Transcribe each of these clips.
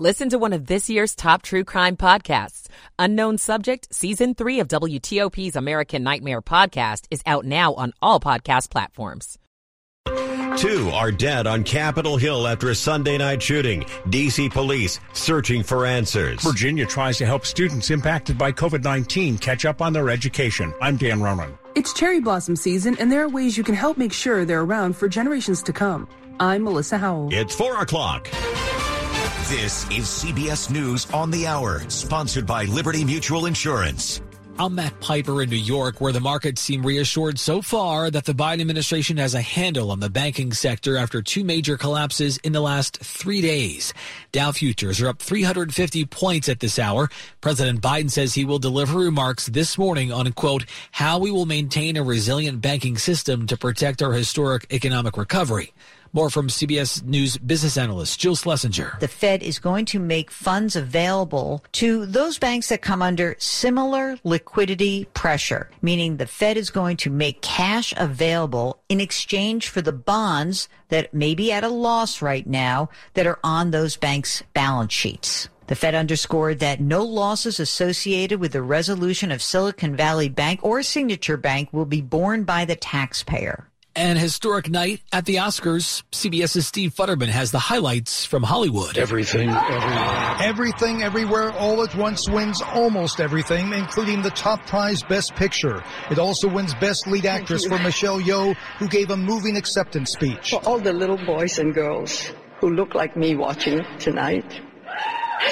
Listen to one of this year's top true crime podcasts. Unknown Subject, Season 3 of WTOP's American Nightmare podcast is out now on all podcast platforms. Two are dead on Capitol Hill after a Sunday night shooting. DC police searching for answers. Virginia tries to help students impacted by COVID 19 catch up on their education. I'm Dan Ronan. It's cherry blossom season, and there are ways you can help make sure they're around for generations to come. I'm Melissa Howell. It's four o'clock. This is CBS News on the Hour, sponsored by Liberty Mutual Insurance. I'm Matt Piper in New York, where the markets seem reassured so far that the Biden administration has a handle on the banking sector after two major collapses in the last three days. Dow futures are up 350 points at this hour. President Biden says he will deliver remarks this morning on, quote, how we will maintain a resilient banking system to protect our historic economic recovery. More from CBS News business analyst Jill Schlesinger. The Fed is going to make funds available to those banks that come under similar liquidity pressure, meaning the Fed is going to make cash available in exchange for the bonds that may be at a loss right now that are on those banks' balance sheets. The Fed underscored that no losses associated with the resolution of Silicon Valley Bank or Signature Bank will be borne by the taxpayer. An historic night at the Oscars. CBS's Steve Futterman has the highlights from Hollywood. Everything, everywhere. Everything, everywhere, all at once wins almost everything, including the top prize Best Picture. It also wins Best Lead Actress for Michelle Yeoh, who gave a moving acceptance speech. For all the little boys and girls who look like me watching tonight,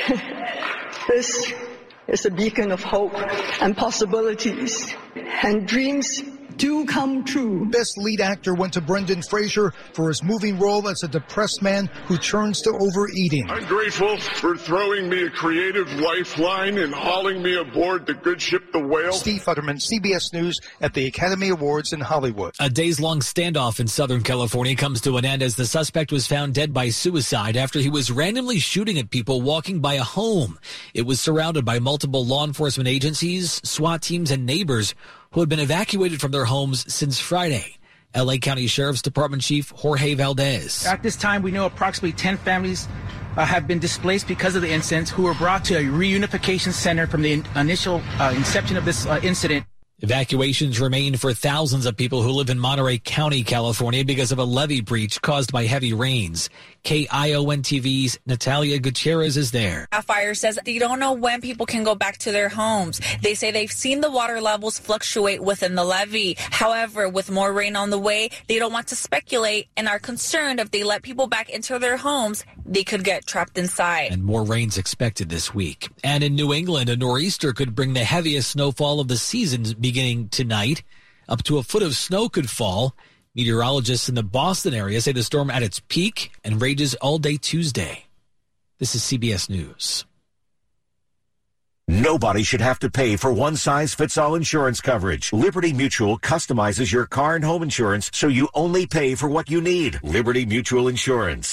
this is a beacon of hope and possibilities and dreams do come true. Best lead actor went to Brendan Fraser for his moving role as a depressed man who turns to overeating. I'm grateful for throwing me a creative lifeline and hauling me aboard the good ship The Whale. Steve Futterman, CBS News at the Academy Awards in Hollywood. A days long standoff in Southern California comes to an end as the suspect was found dead by suicide after he was randomly shooting at people walking by a home. It was surrounded by multiple law enforcement agencies, SWAT teams, and neighbors who had been evacuated from their homes since Friday. LA County Sheriff's Department Chief Jorge Valdez. At this time, we know approximately 10 families uh, have been displaced because of the incident who were brought to a reunification center from the in- initial uh, inception of this uh, incident. Evacuations remain for thousands of people who live in Monterey County, California because of a levee breach caused by heavy rains. KION TV's Natalia Gutierrez is there. Fire says they don't know when people can go back to their homes. They say they've seen the water levels fluctuate within the levee. However, with more rain on the way, they don't want to speculate and are concerned if they let people back into their homes, they could get trapped inside. And more rains expected this week. And in New England, a nor'easter could bring the heaviest snowfall of the season beginning tonight. Up to a foot of snow could fall. Meteorologists in the Boston area say the storm at its peak and rages all day Tuesday. This is CBS News. Nobody should have to pay for one size fits all insurance coverage. Liberty Mutual customizes your car and home insurance so you only pay for what you need. Liberty Mutual Insurance.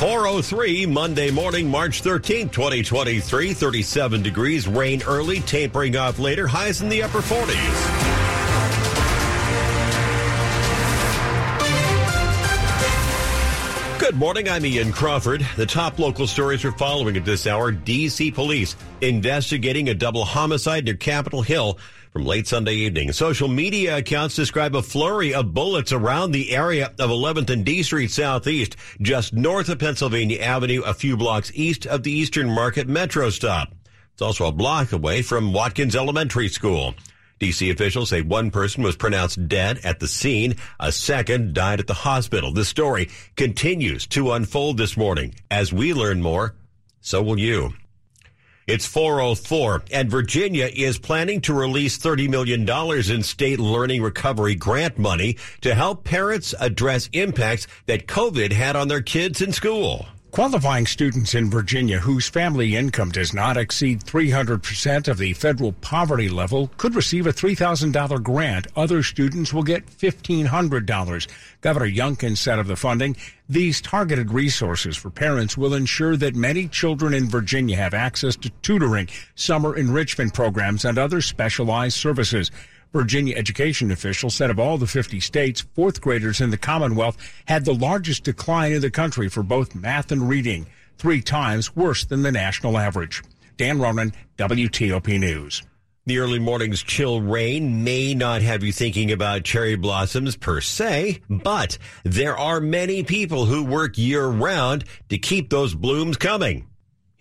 403 Monday morning, March 13th, 2023. 37 degrees, rain early, tapering off later, highs in the upper 40s. Good morning. I'm Ian Crawford. The top local stories we're following at this hour. DC police investigating a double homicide near Capitol Hill from late Sunday evening. Social media accounts describe a flurry of bullets around the area of 11th and D Street Southeast, just north of Pennsylvania Avenue, a few blocks east of the Eastern Market Metro stop. It's also a block away from Watkins Elementary School. DC officials say one person was pronounced dead at the scene. A second died at the hospital. The story continues to unfold this morning. As we learn more, so will you. It's 404 and Virginia is planning to release $30 million in state learning recovery grant money to help parents address impacts that COVID had on their kids in school. Qualifying students in Virginia whose family income does not exceed 300% of the federal poverty level could receive a $3,000 grant. Other students will get $1,500. Governor Youngkin said of the funding, these targeted resources for parents will ensure that many children in Virginia have access to tutoring, summer enrichment programs, and other specialized services. Virginia education officials said of all the 50 states, fourth graders in the Commonwealth had the largest decline in the country for both math and reading, three times worse than the national average. Dan Ronan, WTOP News. The early morning's chill rain may not have you thinking about cherry blossoms per se, but there are many people who work year round to keep those blooms coming.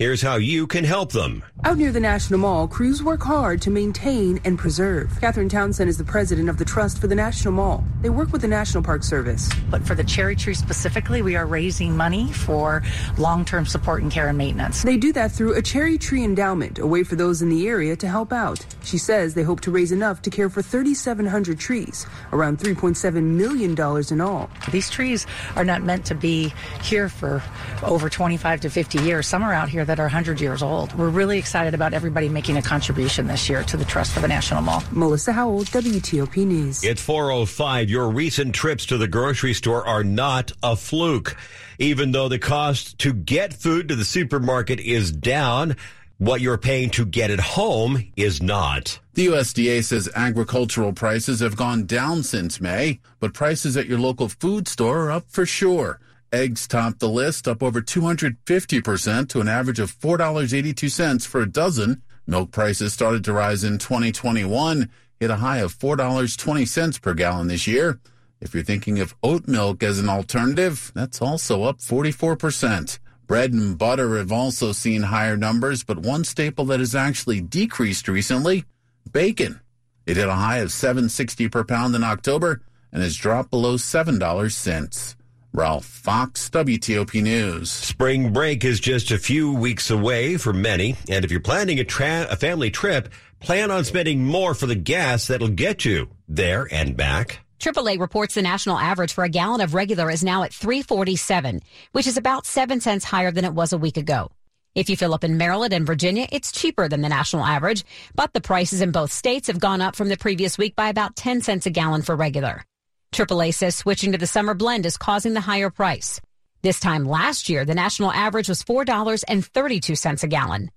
Here's how you can help them. Out near the National Mall, crews work hard to maintain and preserve. Catherine Townsend is the president of the Trust for the National Mall. They work with the National Park Service. But for the cherry tree specifically, we are raising money for long term support and care and maintenance. They do that through a cherry tree endowment, a way for those in the area to help out. She says they hope to raise enough to care for 3,700 trees, around $3.7 million in all. These trees are not meant to be here for over 25 to 50 years. Some are out here that are 100 years old. We're really excited about everybody making a contribution this year to the Trust for the National Mall. Melissa Howell, WTOP News. It's 405. Your recent trips to the grocery store are not a fluke. Even though the cost to get food to the supermarket is down, what you're paying to get it home is not. The USDA says agricultural prices have gone down since May, but prices at your local food store are up for sure. Eggs topped the list, up over 250% to an average of $4.82 for a dozen. Milk prices started to rise in 2021, hit a high of $4.20 per gallon this year. If you're thinking of oat milk as an alternative, that's also up 44%. Bread and butter have also seen higher numbers, but one staple that has actually decreased recently, bacon. It hit a high of 7.60 per pound in October and has dropped below $7 since. Ralph Fox, WTOP News. Spring break is just a few weeks away for many, and if you're planning a, tra- a family trip, plan on spending more for the gas that'll get you there and back. AAA reports the national average for a gallon of regular is now at 347, which is about 7 cents higher than it was a week ago. If you fill up in Maryland and Virginia, it's cheaper than the national average, but the prices in both states have gone up from the previous week by about 10 cents a gallon for regular. AAA says switching to the summer blend is causing the higher price. This time last year, the national average was $4.32 a gallon.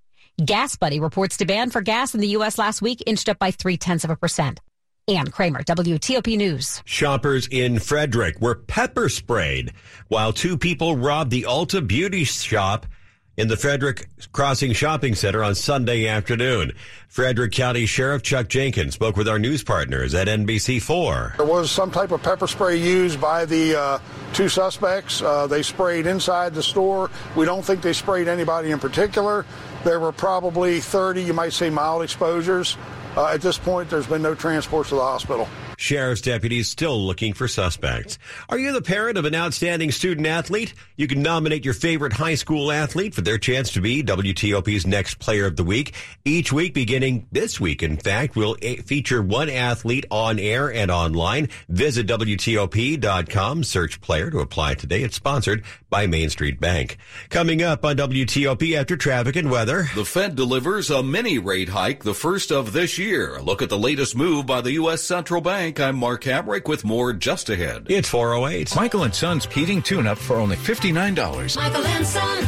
Gas Buddy reports demand for gas in the U.S. last week inched up by three tenths of a percent. Ann Kramer, WTOP News. Shoppers in Frederick were pepper sprayed while two people robbed the Ulta Beauty Shop in the Frederick Crossing Shopping Center on Sunday afternoon. Frederick County Sheriff Chuck Jenkins spoke with our news partners at NBC4. There was some type of pepper spray used by the uh, two suspects. Uh, they sprayed inside the store. We don't think they sprayed anybody in particular. There were probably 30, you might say, mild exposures. Uh, at this point, there's been no transports to the hospital. Sheriff's deputies still looking for suspects. Are you the parent of an outstanding student athlete? You can nominate your favorite high school athlete for their chance to be WTOP's next player of the week. Each week, beginning this week, in fact, we'll feature one athlete on air and online. Visit WTOP.com, search player to apply today. It's sponsored by Main Street Bank. Coming up on WTOP after traffic and weather. The Fed delivers a mini rate hike, the first of this year. Look at the latest move by the U.S. Central Bank. I'm Mark Hamrick with more just ahead. It's 408. Michael and Son's heating tune up for only $59. Michael and Son.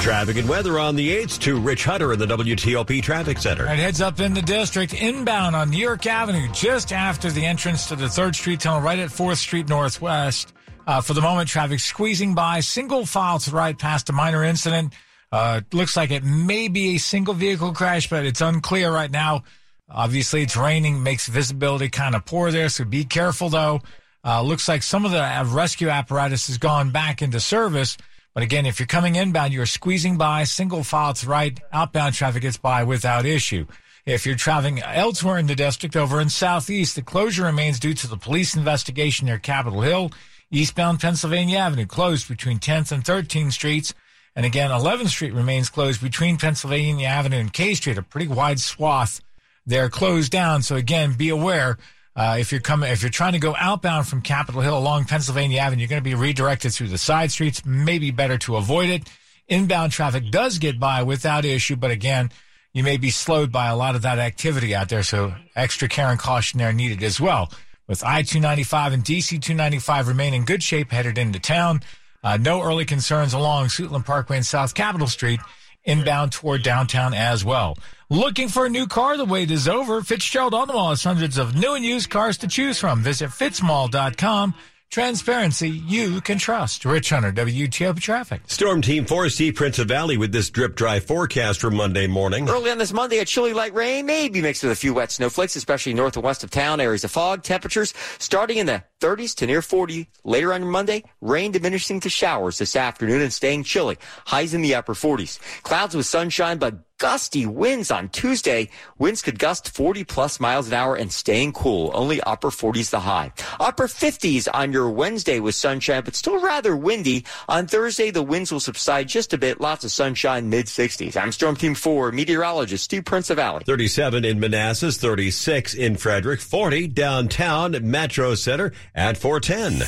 Traffic and weather on the 8th to Rich Hunter in the WTOP Traffic Center. Right, heads up in the district, inbound on New York Avenue, just after the entrance to the 3rd Street Tunnel, right at 4th Street Northwest. Uh, for the moment, traffic squeezing by, single file to the right past a minor incident. Uh, looks like it may be a single vehicle crash, but it's unclear right now. Obviously, it's raining, makes visibility kind of poor there, so be careful though. Uh, looks like some of the uh, rescue apparatus has gone back into service. But again, if you're coming inbound, you're squeezing by, single file to right, outbound traffic gets by without issue. If you're traveling elsewhere in the district, over in Southeast, the closure remains due to the police investigation near Capitol Hill. Eastbound Pennsylvania Avenue closed between 10th and 13th Streets. And again, 11th Street remains closed between Pennsylvania Avenue and K Street, a pretty wide swath they're closed down. So again, be aware. Uh, if you're coming, if you're trying to go outbound from Capitol Hill along Pennsylvania Avenue, you're going to be redirected through the side streets. Maybe better to avoid it. Inbound traffic does get by without issue, but again, you may be slowed by a lot of that activity out there. So extra care and caution there needed as well. With I-295 and DC-295 remain in good shape headed into town. Uh, no early concerns along Suitland Parkway and South Capitol Street inbound toward downtown as well. Looking for a new car? The wait is over. Fitzgerald Auto Mall has hundreds of new and used cars to choose from. Visit fitzmall.com. Transparency you can trust. Rich Hunter, WTOP Traffic. Storm Team 4 Steve Prinzivalli with this drip dry forecast for Monday morning. Early on this Monday, a chilly light rain, maybe mixed with a few wet snowflakes, especially north and west of town. Areas of fog, temperatures starting in the 30s to near 40. Later on Monday, rain diminishing to showers this afternoon and staying chilly. Highs in the upper 40s. Clouds with sunshine, but gusty winds on Tuesday. Winds could gust 40 plus miles an hour and staying cool. Only upper 40s the high. Upper 50s on your Wednesday with sunshine, but still rather windy. On Thursday, the winds will subside just a bit. Lots of sunshine, mid 60s. I'm Storm Team 4 meteorologist Steve Prinzivalli. 37 in Manassas, 36 in Frederick, 40 downtown Metro Center at 410.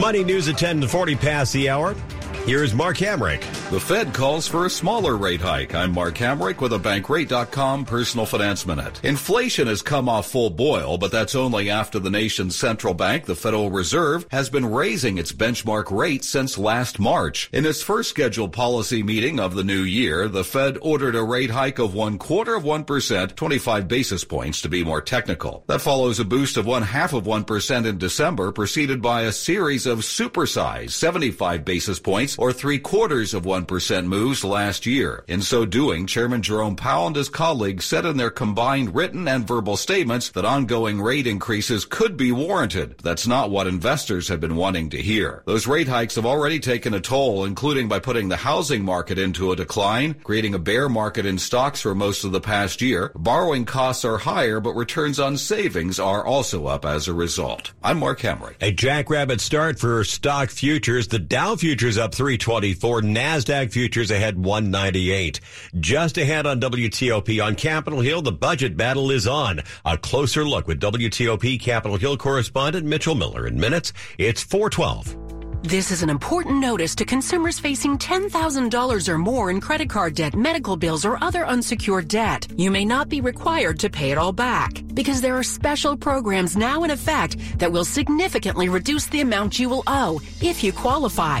Money news at 10 to 40 past the hour. Here's Mark Hamrick. The Fed calls for a smaller rate hike. I'm Mark Hamrick with a Bankrate.com personal finance minute. Inflation has come off full boil, but that's only after the nation's central bank, the Federal Reserve, has been raising its benchmark rate since last March. In its first scheduled policy meeting of the new year, the Fed ordered a rate hike of one quarter of 1%, 25 basis points to be more technical. That follows a boost of one half of 1% in December, preceded by a series of supersized 75 basis points or three quarters of 1% moves last year. In so doing, Chairman Jerome Powell and his colleagues said in their combined written and verbal statements that ongoing rate increases could be warranted. That's not what investors have been wanting to hear. Those rate hikes have already taken a toll, including by putting the housing market into a decline, creating a bear market in stocks for most of the past year. Borrowing costs are higher, but returns on savings are also up as a result. I'm Mark Hamrick. A jackrabbit start for stock futures. The Dow futures up 324. NASDAQ futures ahead 198. Just ahead on WTOP on Capitol Hill, the budget battle is on. A closer look with WTOP Capitol Hill correspondent Mitchell Miller in minutes. It's 412. This is an important notice to consumers facing $10,000 or more in credit card debt, medical bills, or other unsecured debt. You may not be required to pay it all back because there are special programs now in effect that will significantly reduce the amount you will owe if you qualify.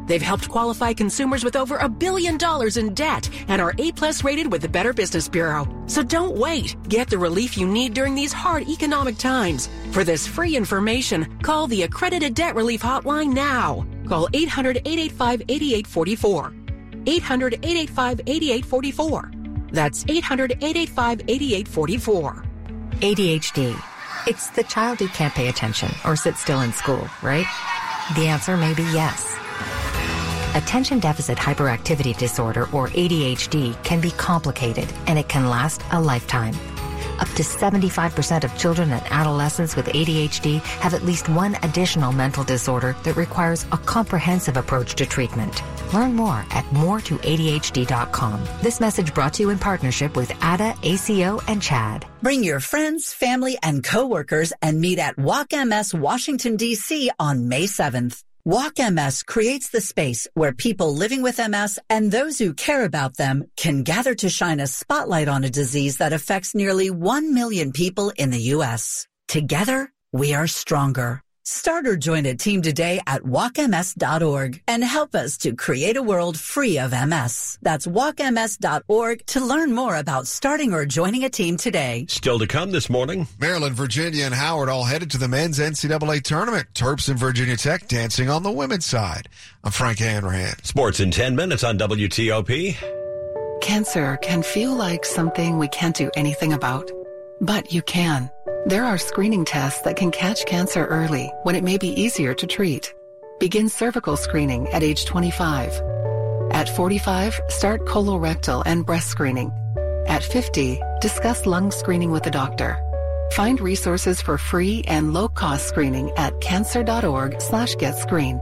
They've helped qualify consumers with over a billion dollars in debt and are A plus rated with the Better Business Bureau. So don't wait. Get the relief you need during these hard economic times. For this free information, call the Accredited Debt Relief Hotline now. Call 800 885 8844. 800 885 8844. That's 800 885 8844. ADHD. It's the child who can't pay attention or sit still in school, right? The answer may be yes. Attention deficit hyperactivity disorder or ADHD can be complicated and it can last a lifetime. Up to 75% of children and adolescents with ADHD have at least one additional mental disorder that requires a comprehensive approach to treatment. Learn more at moretoadhd.com. This message brought to you in partnership with ADA, ACO, and CHAD. Bring your friends, family, and coworkers and meet at Walk MS Washington, D.C. on May 7th. Walk MS creates the space where people living with MS and those who care about them can gather to shine a spotlight on a disease that affects nearly 1 million people in the U.S. Together, we are stronger. Start or join a team today at walkms.org and help us to create a world free of MS. That's walkms.org to learn more about starting or joining a team today. Still to come this morning. Maryland, Virginia, and Howard all headed to the men's NCAA tournament. Terps and Virginia Tech dancing on the women's side. I'm Frank Hanrahan. Sports in 10 minutes on WTOP. Cancer can feel like something we can't do anything about, but you can. There are screening tests that can catch cancer early when it may be easier to treat. Begin cervical screening at age 25. At 45, start colorectal and breast screening. At 50, discuss lung screening with a doctor. Find resources for free and low-cost screening at cancer.org slash get screened.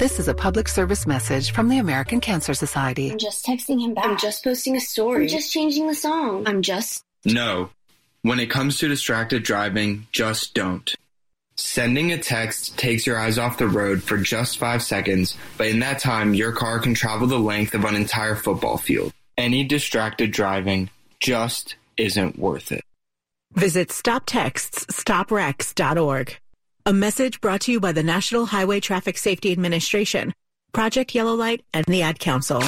This is a public service message from the American Cancer Society. I'm just texting him back. I'm just posting a story. I'm just changing the song. I'm just. No. When it comes to distracted driving, just don't. Sending a text takes your eyes off the road for just five seconds, but in that time, your car can travel the length of an entire football field. Any distracted driving just isn't worth it. Visit StopTextsStopWrecks.org. A message brought to you by the National Highway Traffic Safety Administration, Project Yellow Light, and the Ad Council.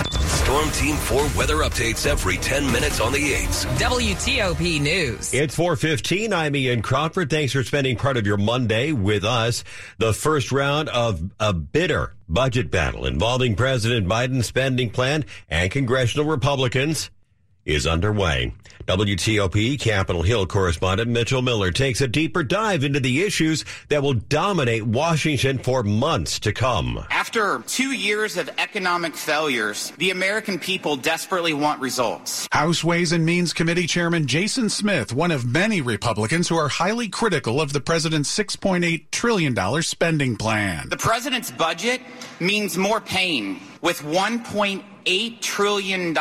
Storm Team 4 weather updates every 10 minutes on the 8s. WTOP News. It's 415. I'm Ian Crawford. Thanks for spending part of your Monday with us. The first round of a bitter budget battle involving President Biden's spending plan and congressional Republicans is underway. WTOP Capitol Hill correspondent Mitchell Miller takes a deeper dive into the issues that will dominate Washington for months to come. After two years of economic failures, the American people desperately want results. House Ways and Means Committee Chairman Jason Smith, one of many Republicans who are highly critical of the president's $6.8 trillion spending plan. The president's budget means more pain with 1.8 $8 trillion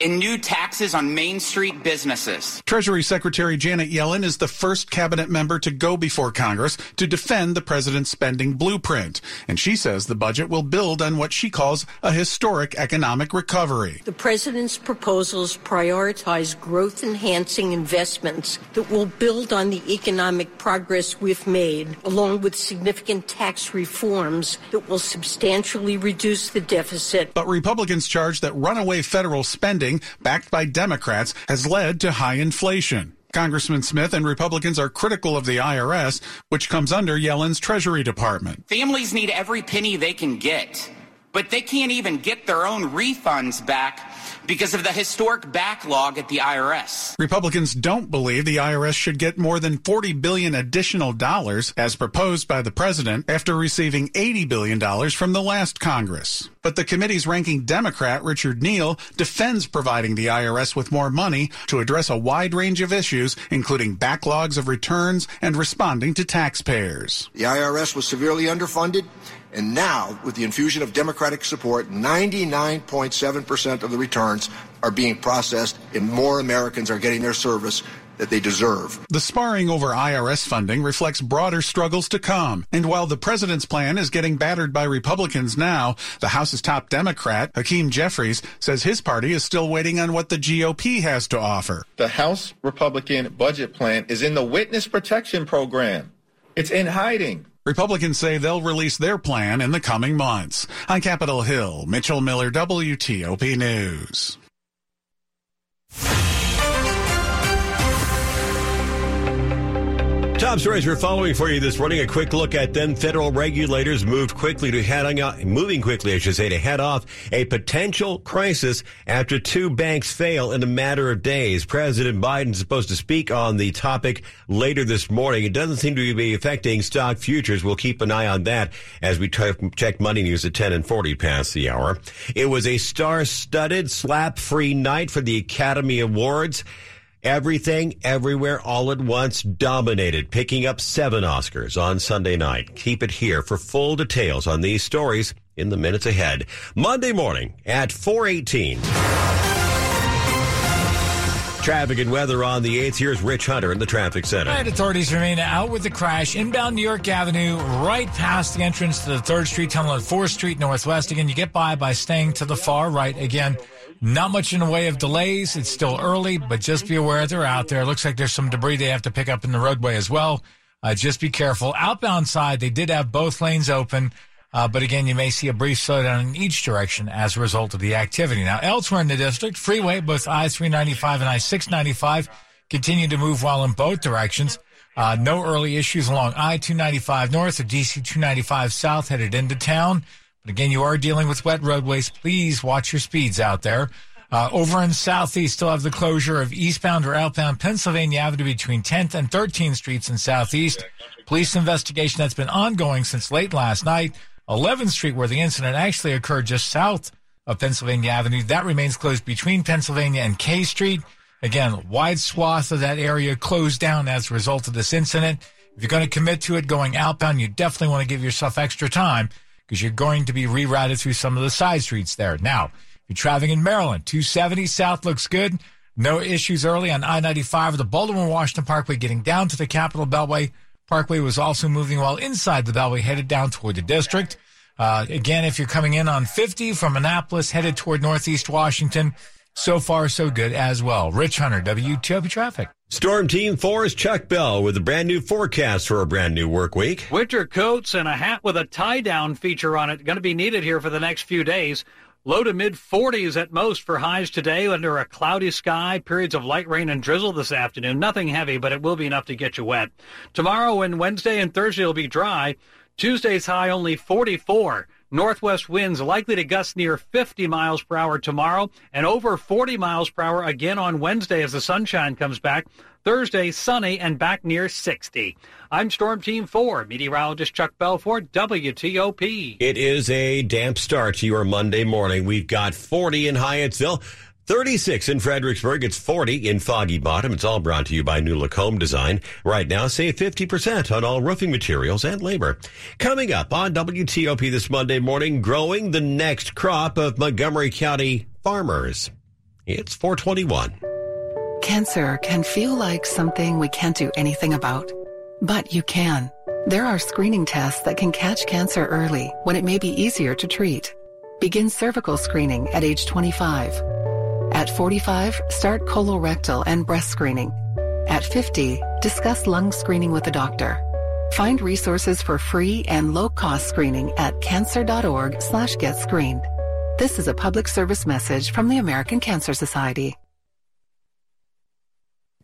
in new taxes on Main Street businesses. Treasury Secretary Janet Yellen is the first cabinet member to go before Congress to defend the president's spending blueprint. And she says the budget will build on what she calls a historic economic recovery. The president's proposals prioritize growth enhancing investments that will build on the economic progress we've made, along with significant tax reforms that will substantially reduce the deficit. But Republicans Republicans charge that runaway federal spending, backed by Democrats, has led to high inflation. Congressman Smith and Republicans are critical of the IRS, which comes under Yellen's Treasury Department. Families need every penny they can get, but they can't even get their own refunds back because of the historic backlog at the IRS. Republicans don't believe the IRS should get more than 40 billion additional dollars as proposed by the president after receiving 80 billion dollars from the last Congress. But the committee's ranking Democrat, Richard Neal, defends providing the IRS with more money to address a wide range of issues, including backlogs of returns and responding to taxpayers. The IRS was severely underfunded and now, with the infusion of Democratic support, 99.7% of the returns are being processed and more Americans are getting their service that they deserve. The sparring over IRS funding reflects broader struggles to come. And while the president's plan is getting battered by Republicans now, the House's top Democrat, Hakeem Jeffries, says his party is still waiting on what the GOP has to offer. The House Republican budget plan is in the witness protection program. It's in hiding. Republicans say they'll release their plan in the coming months. On Capitol Hill, Mitchell Miller, WTOP News. Top stories we're following for you this morning. A quick look at them. Federal regulators moved quickly to head on, moving quickly, I should say, to head off a potential crisis after two banks fail in a matter of days. President Biden is supposed to speak on the topic later this morning. It doesn't seem to be affecting stock futures. We'll keep an eye on that as we t- check money news at 10 and 40 past the hour. It was a star-studded, slap-free night for the Academy Awards. Everything, everywhere, all at once dominated, picking up seven Oscars on Sunday night. Keep it here for full details on these stories in the minutes ahead. Monday morning at 418. Traffic and weather on the 8th. Here's Rich Hunter in the traffic center. And authorities remain out with the crash inbound New York Avenue, right past the entrance to the 3rd Street tunnel at 4th Street Northwest. Again, you get by by staying to the far right. Again, not much in the way of delays. It's still early, but just be aware they're out there. Looks like there's some debris they have to pick up in the roadway as well. Uh, just be careful. Outbound side, they did have both lanes open. Uh, but again, you may see a brief slowdown in each direction as a result of the activity. Now, elsewhere in the district, freeway, both I-395 and I-695 continue to move well in both directions. Uh, no early issues along I-295 north or DC-295 south headed into town. Again, you are dealing with wet roadways. Please watch your speeds out there. Uh, over in Southeast, still have the closure of eastbound or outbound Pennsylvania Avenue between 10th and 13th Streets in Southeast. Police investigation that's been ongoing since late last night. 11th Street, where the incident actually occurred just south of Pennsylvania Avenue. That remains closed between Pennsylvania and K Street. Again, wide swath of that area closed down as a result of this incident. If you're going to commit to it going outbound, you definitely want to give yourself extra time because you're going to be rerouted through some of the side streets there. Now, if you're traveling in Maryland, 270 South looks good. No issues early on I-95 the Baltimore Washington Parkway getting down to the Capitol Beltway. Parkway was also moving while inside the Beltway headed down toward the district. Uh, again, if you're coming in on 50 from Annapolis headed toward Northeast Washington, so far, so good as well. Rich Hunter, WTOP Traffic. Storm Team 4's Chuck Bell with a brand new forecast for a brand new work week. Winter coats and a hat with a tie down feature on it going to be needed here for the next few days. Low to mid 40s at most for highs today under a cloudy sky. Periods of light rain and drizzle this afternoon. Nothing heavy, but it will be enough to get you wet. Tomorrow and Wednesday and Thursday will be dry. Tuesday's high only 44. Northwest winds likely to gust near 50 miles per hour tomorrow and over 40 miles per hour again on Wednesday as the sunshine comes back. Thursday, sunny and back near 60. I'm Storm Team 4, meteorologist Chuck Bell for, WTOP. It is a damp start to your Monday morning. We've got 40 in Hyattsville. 36 in Fredericksburg. It's 40 in Foggy Bottom. It's all brought to you by NuLook Home Design. Right now, save 50% on all roofing materials and labor. Coming up on WTOP this Monday morning, growing the next crop of Montgomery County farmers. It's 421. Cancer can feel like something we can't do anything about, but you can. There are screening tests that can catch cancer early when it may be easier to treat. Begin cervical screening at age 25. At 45, start colorectal and breast screening. At 50, discuss lung screening with a doctor. Find resources for free and low-cost screening at cancer.org slash get screened. This is a public service message from the American Cancer Society.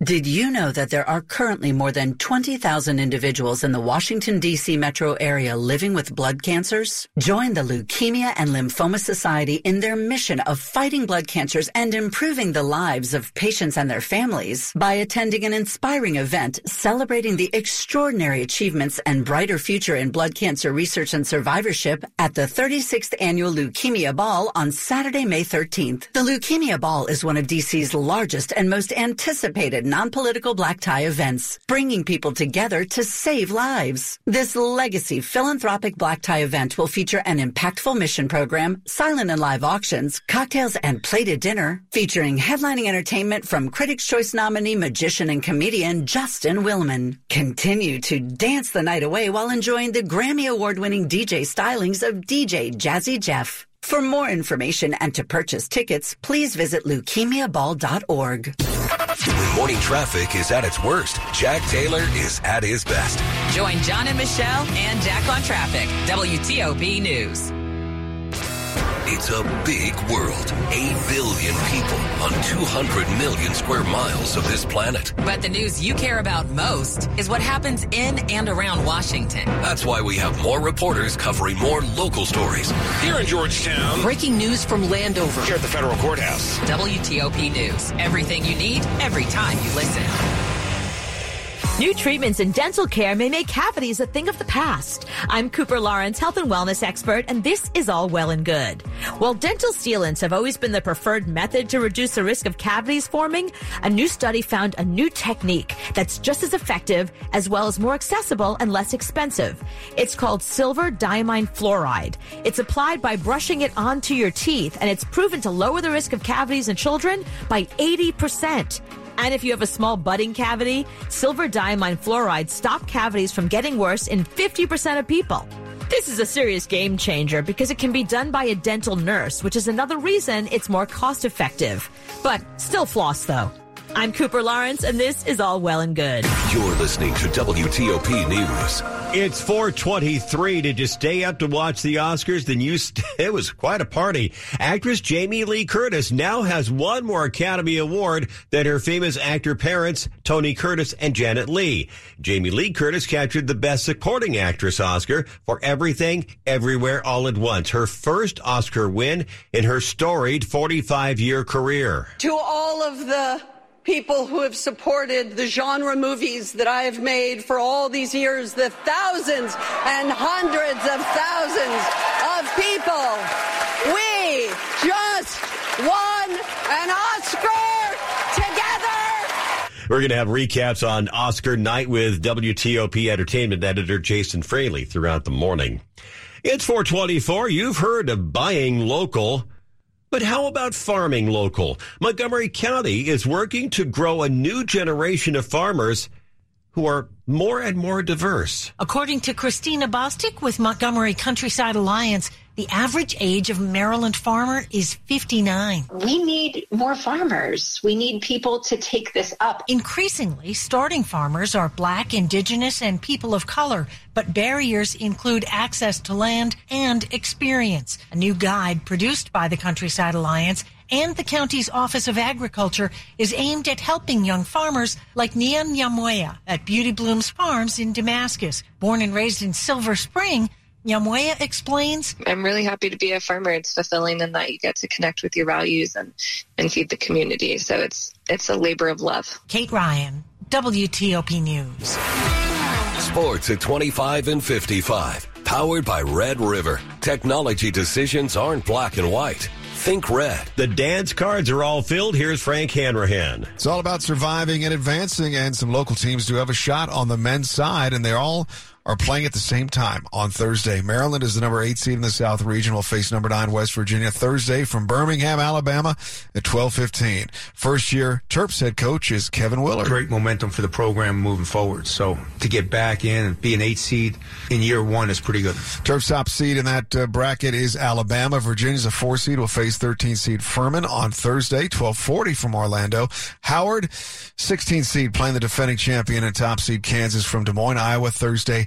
Did you know that there are currently more than 20,000 individuals in the Washington, D.C. metro area living with blood cancers? Join the Leukemia and Lymphoma Society in their mission of fighting blood cancers and improving the lives of patients and their families by attending an inspiring event celebrating the extraordinary achievements and brighter future in blood cancer research and survivorship at the 36th Annual Leukemia Ball on Saturday, May 13th. The Leukemia Ball is one of D.C.'s largest and most anticipated non-political black tie events, bringing people together to save lives. This legacy philanthropic black tie event will feature an impactful mission program, silent and live auctions, cocktails and plated dinner, featuring headlining entertainment from Critics' Choice nominee, magician, and comedian Justin Willman. Continue to dance the night away while enjoying the Grammy Award-winning DJ stylings of DJ Jazzy Jeff. For more information and to purchase tickets, please visit leukemiaball.org. When morning traffic is at its worst, Jack Taylor is at his best. Join John and Michelle and Jack on traffic. WTOP News. It's a big world. 8 billion people on 200 million square miles of this planet. But the news you care about most is what happens in and around Washington. That's why we have more reporters covering more local stories. Here in Georgetown. Breaking news from Landover. Here at the federal courthouse. WTOP News. Everything you need, every time you listen. New treatments in dental care may make cavities a thing of the past. I'm Cooper Lawrence, health and wellness expert, and this is all well and good. While dental sealants have always been the preferred method to reduce the risk of cavities forming, a new study found a new technique that's just as effective as well as more accessible and less expensive. It's called silver diamine fluoride. It's applied by brushing it onto your teeth, and it's proven to lower the risk of cavities in children by 80%. And if you have a small budding cavity, silver diamine fluoride stop cavities from getting worse in 50% of people. This is a serious game changer because it can be done by a dental nurse, which is another reason it's more cost effective. But still floss though. I'm Cooper Lawrence, and this is all well and good. You're listening to WTOP News. It's 423. Did you stay up to watch the Oscars? Then you, st- it was quite a party. Actress Jamie Lee Curtis now has one more Academy Award than her famous actor parents, Tony Curtis and Janet Leigh. Jamie Lee Curtis captured the Best Supporting Actress Oscar for Everything, Everywhere, All at Once. Her first Oscar win in her storied 45 year career. To all of the people who have supported the genre movies that I have made for all these years, the thousands and hundreds of thousands of people. We just won an Oscar together. We're going to have recaps on Oscar night with WTOP entertainment editor Jason Fraley throughout the morning. It's 424. You've heard of buying local. But how about farming local? Montgomery County is working to grow a new generation of farmers who are more and more diverse. According to Christina Bostic with Montgomery Countryside Alliance, the average age of Maryland farmer is 59. We need more farmers. We need people to take this up. Increasingly, starting farmers are black, indigenous, and people of color, but barriers include access to land and experience. A new guide produced by the Countryside Alliance and the county's Office of Agriculture is aimed at helping young farmers like Nian Nyamweya at Beauty Blooms Farms in Damascus. Born and raised in Silver Spring, Nyamweya explains, I'm really happy to be a farmer. It's fulfilling in that you get to connect with your values and, and feed the community. So it's it's a labor of love. Kate Ryan, WTOP News. Sports at 25 and 55. Powered by Red River. Technology decisions aren't black and white. Think red. The dance cards are all filled. Here's Frank Hanrahan. It's all about surviving and advancing, and some local teams do have a shot on the men's side, and they're all are playing at the same time on Thursday. Maryland is the number eight seed in the South Region. Will face number nine West Virginia Thursday from Birmingham, Alabama at twelve fifteen. First year Terps head coach is Kevin Willard. Great momentum for the program moving forward. So to get back in and be an eight seed in year one is pretty good. Terps top seed in that uh, bracket is Alabama. Virginia's a four seed. Will face thirteen seed Furman on Thursday, twelve forty from Orlando. Howard, sixteen seed playing the defending champion and top seed Kansas from Des Moines, Iowa Thursday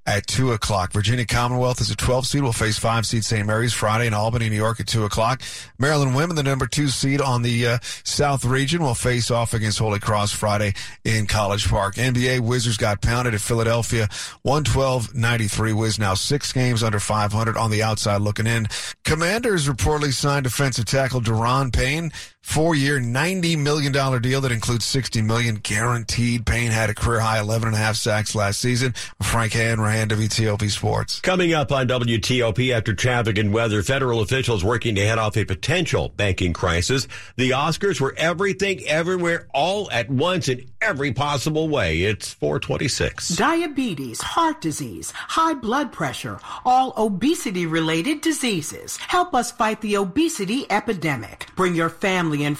at 2 o'clock. Virginia Commonwealth is a 12 seed. will face 5 seed St. Mary's Friday in Albany, New York at 2 o'clock. Maryland women, the number 2 seed on the uh, South region, will face off against Holy Cross Friday in College Park. NBA Wizards got pounded at Philadelphia 112-93. Wiz now six games under 500 on the outside looking in. Commanders reportedly signed defensive tackle Daron Payne four-year, $90 million deal that includes 60 million guaranteed. Payne had a career high 11 and a half sacks last season. Frank Hanrahan, WTOP Sports. Coming up on WTOP after traffic and weather, federal officials working to head off a potential banking crisis. The Oscars were everything, everywhere, all at once in every possible way. It's 426. Diabetes, heart disease, high blood pressure, all obesity related diseases. Help us fight the obesity epidemic. Bring your family and